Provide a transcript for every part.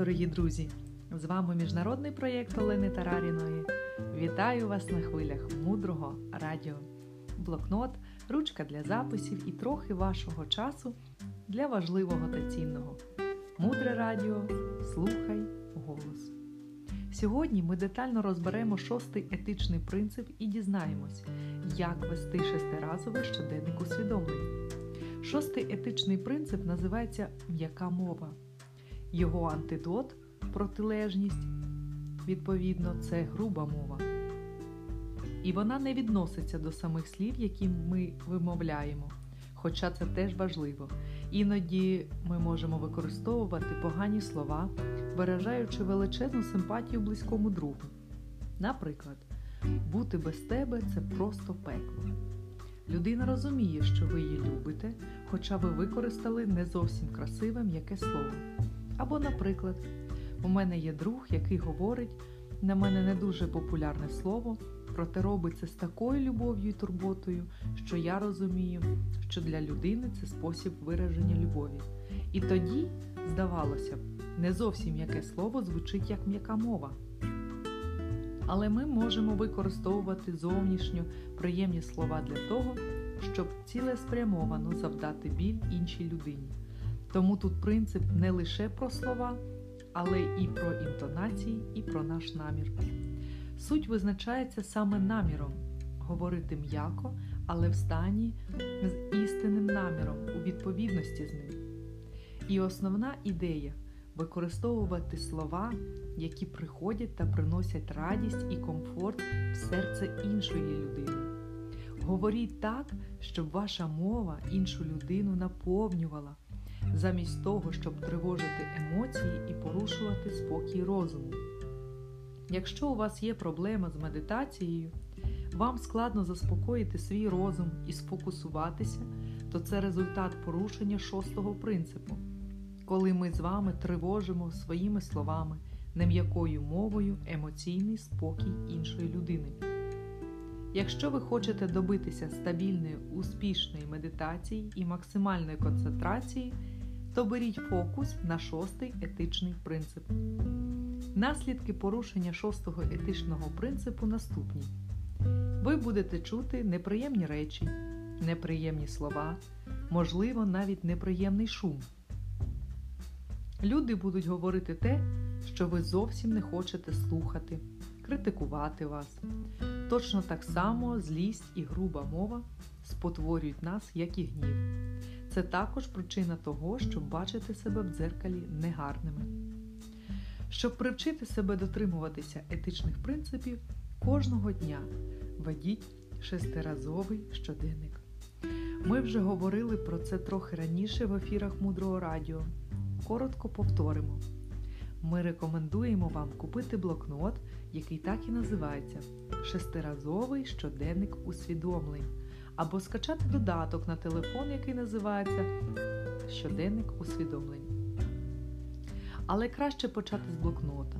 дорогі друзі! З вами міжнародний проєкт Олени Тараріної. Вітаю вас на хвилях мудрого радіо, блокнот, ручка для записів і трохи вашого часу для важливого та цінного. Мудре радіо, слухай голос. Сьогодні ми детально розберемо шостий етичний принцип і дізнаємось, як вести шестиразовий щоденник усвідомлень. Шостий етичний принцип називається м'яка мова. Його антидот, протилежність, відповідно, це груба мова. І вона не відноситься до самих слів, які ми вимовляємо. Хоча це теж важливо. Іноді ми можемо використовувати погані слова, виражаючи величезну симпатію близькому другу. Наприклад, бути без тебе це просто пекло. Людина розуміє, що ви її любите, хоча ви використали не зовсім красиве м'яке слово. Або, наприклад, у мене є друг, який говорить на мене не дуже популярне слово, проте робить це з такою любов'ю і турботою, що я розумію, що для людини це спосіб вираження любові. І тоді, здавалося б, не зовсім м'яке слово звучить як м'яка мова. Але ми можемо використовувати зовнішньо приємні слова для того, щоб цілеспрямовано завдати біль іншій людині. Тому тут принцип не лише про слова, але і про інтонації, і про наш намір. Суть визначається саме наміром говорити м'яко, але в стані з істинним наміром у відповідності з ним. І основна ідея використовувати слова, які приходять та приносять радість і комфорт в серце іншої людини. Говоріть так, щоб ваша мова іншу людину наповнювала, замість того, щоб тривожити емоції і порушувати спокій розуму. Якщо у вас є проблема з медитацією, вам складно заспокоїти свій розум і сфокусуватися, то це результат порушення шостого принципу, коли ми з вами тривожимо своїми словами, нем'якою мовою емоційний спокій іншої людини. Якщо ви хочете добитися стабільної, успішної медитації і максимальної концентрації, то беріть фокус на шостий етичний принцип. Наслідки порушення шостого етичного принципу наступні. Ви будете чути неприємні речі, неприємні слова, можливо, навіть неприємний шум. Люди будуть говорити те, що ви зовсім не хочете слухати, критикувати вас. Точно так само злість і груба мова спотворюють нас, як і гнів. Це також причина того, щоб бачити себе в дзеркалі негарними. Щоб привчити себе дотримуватися етичних принципів, кожного дня ведіть шестиразовий щоденник. Ми вже говорили про це трохи раніше в ефірах Мудрого Радіо. Коротко повторимо. Ми рекомендуємо вам купити блокнот, який так і називається Шестиразовий щоденник усвідомлень, або скачати додаток на телефон, який називається Щоденник усвідомлень. Але краще почати з блокнота.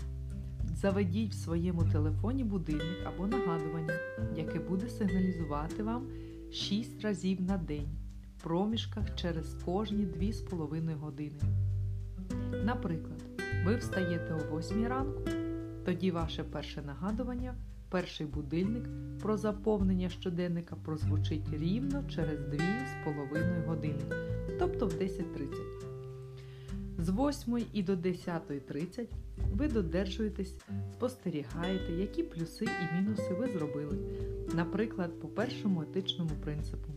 Заведіть в своєму телефоні будильник або нагадування, яке буде сигналізувати вам 6 разів на день в проміжках через кожні 2,5 години. Наприклад, ви встаєте о 8 ранку, тоді ваше перше нагадування, перший будильник про заповнення щоденника прозвучить рівно через 2,5 години, тобто в 10.30. З 8 і до 10.30 ви додержуєтесь, спостерігаєте, які плюси і мінуси ви зробили, наприклад, по першому етичному принципу.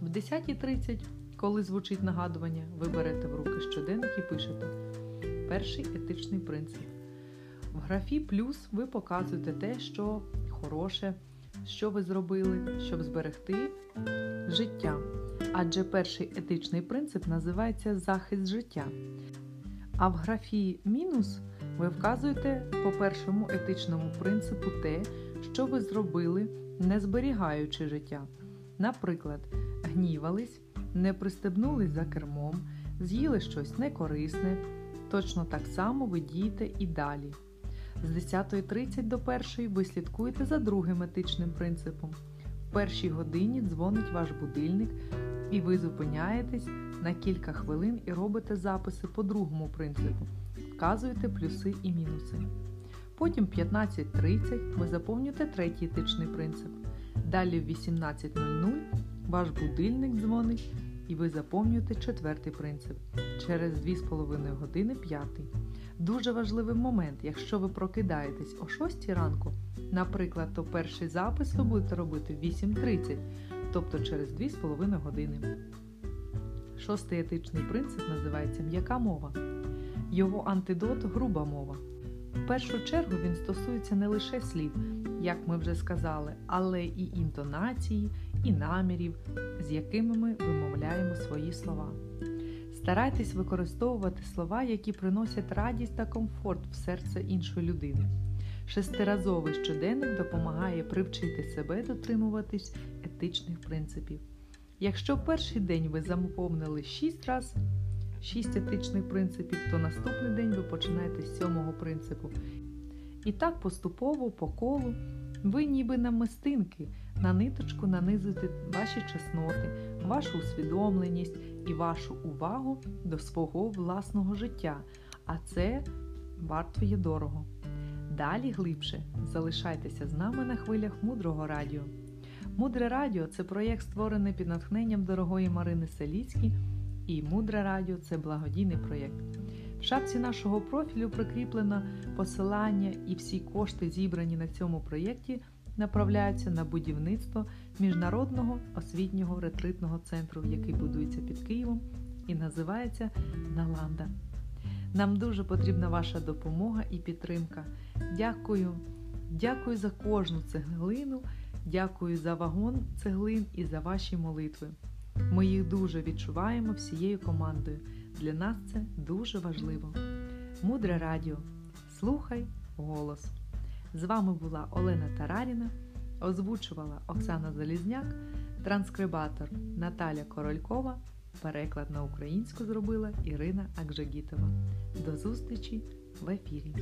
В 10.30, коли звучить нагадування, ви берете в руки щоденник і пишете Перший етичний принцип. В графі плюс ви показуєте те, що хороше, що ви зробили, щоб зберегти життя. Адже перший етичний принцип називається захист життя. А в графі мінус ви вказуєте по першому етичному принципу те, що ви зробили, не зберігаючи життя. Наприклад, гнівались, не пристебнулись за кермом, з'їли щось некорисне. Точно так само ви дієте і далі. З 10.30 до 1 ви слідкуєте за другим етичним принципом. В першій годині дзвонить ваш будильник, і ви зупиняєтесь на кілька хвилин і робите записи по другому принципу. вказуєте плюси і мінуси. Потім 15.30 ви заповнюєте третій етичний принцип. Далі в 18.00 ваш будильник дзвонить і ви заповнюєте четвертий принцип. Через 2,5 години п'ятий. Дуже важливий момент, якщо ви прокидаєтесь о 6 ранку, наприклад, то перший запис ви будете робити в 8.30, тобто через 2,5 години. Шостий етичний принцип називається м'яка мова. Його антидот груба мова. В першу чергу він стосується не лише слів, як ми вже сказали, але і інтонації, і намірів, з якими ми вимовляємо свої слова. Старайтесь використовувати слова, які приносять радість та комфорт в серце іншої людини. Шестиразовий щоденник допомагає привчити себе дотримуватись етичних принципів. Якщо перший день ви заповнили 6 разів 6 етичних принципів, то наступний день ви починаєте з сьомого принципу. І так поступово по колу ви ніби на мистинки, на ниточку нанизуєте ваші чесноти, вашу усвідомленість і вашу увагу до свого власного життя, а це вартує дорого. Далі глибше залишайтеся з нами на хвилях мудрого радіо. Мудре радіо це проєкт, створений під натхненням дорогої Марини Селіцькі, і Мудре Радіо це благодійний проєкт. В шапці нашого профілю прикріплено посилання, і всі кошти, зібрані на цьому проєкті, направляються на будівництво міжнародного освітнього ретритного центру, який будується під Києвом і називається Наланда. Нам дуже потрібна ваша допомога і підтримка. Дякую, дякую за кожну цеглину, дякую за вагон цеглин і за ваші молитви. Ми їх дуже відчуваємо всією командою. Для нас це дуже важливо. Мудре радіо. Слухай голос. З вами була Олена Тараріна, озвучувала Оксана Залізняк, транскрибатор Наталя Королькова. Переклад на українську зробила Ірина Акжагітова. До зустрічі в ефірі!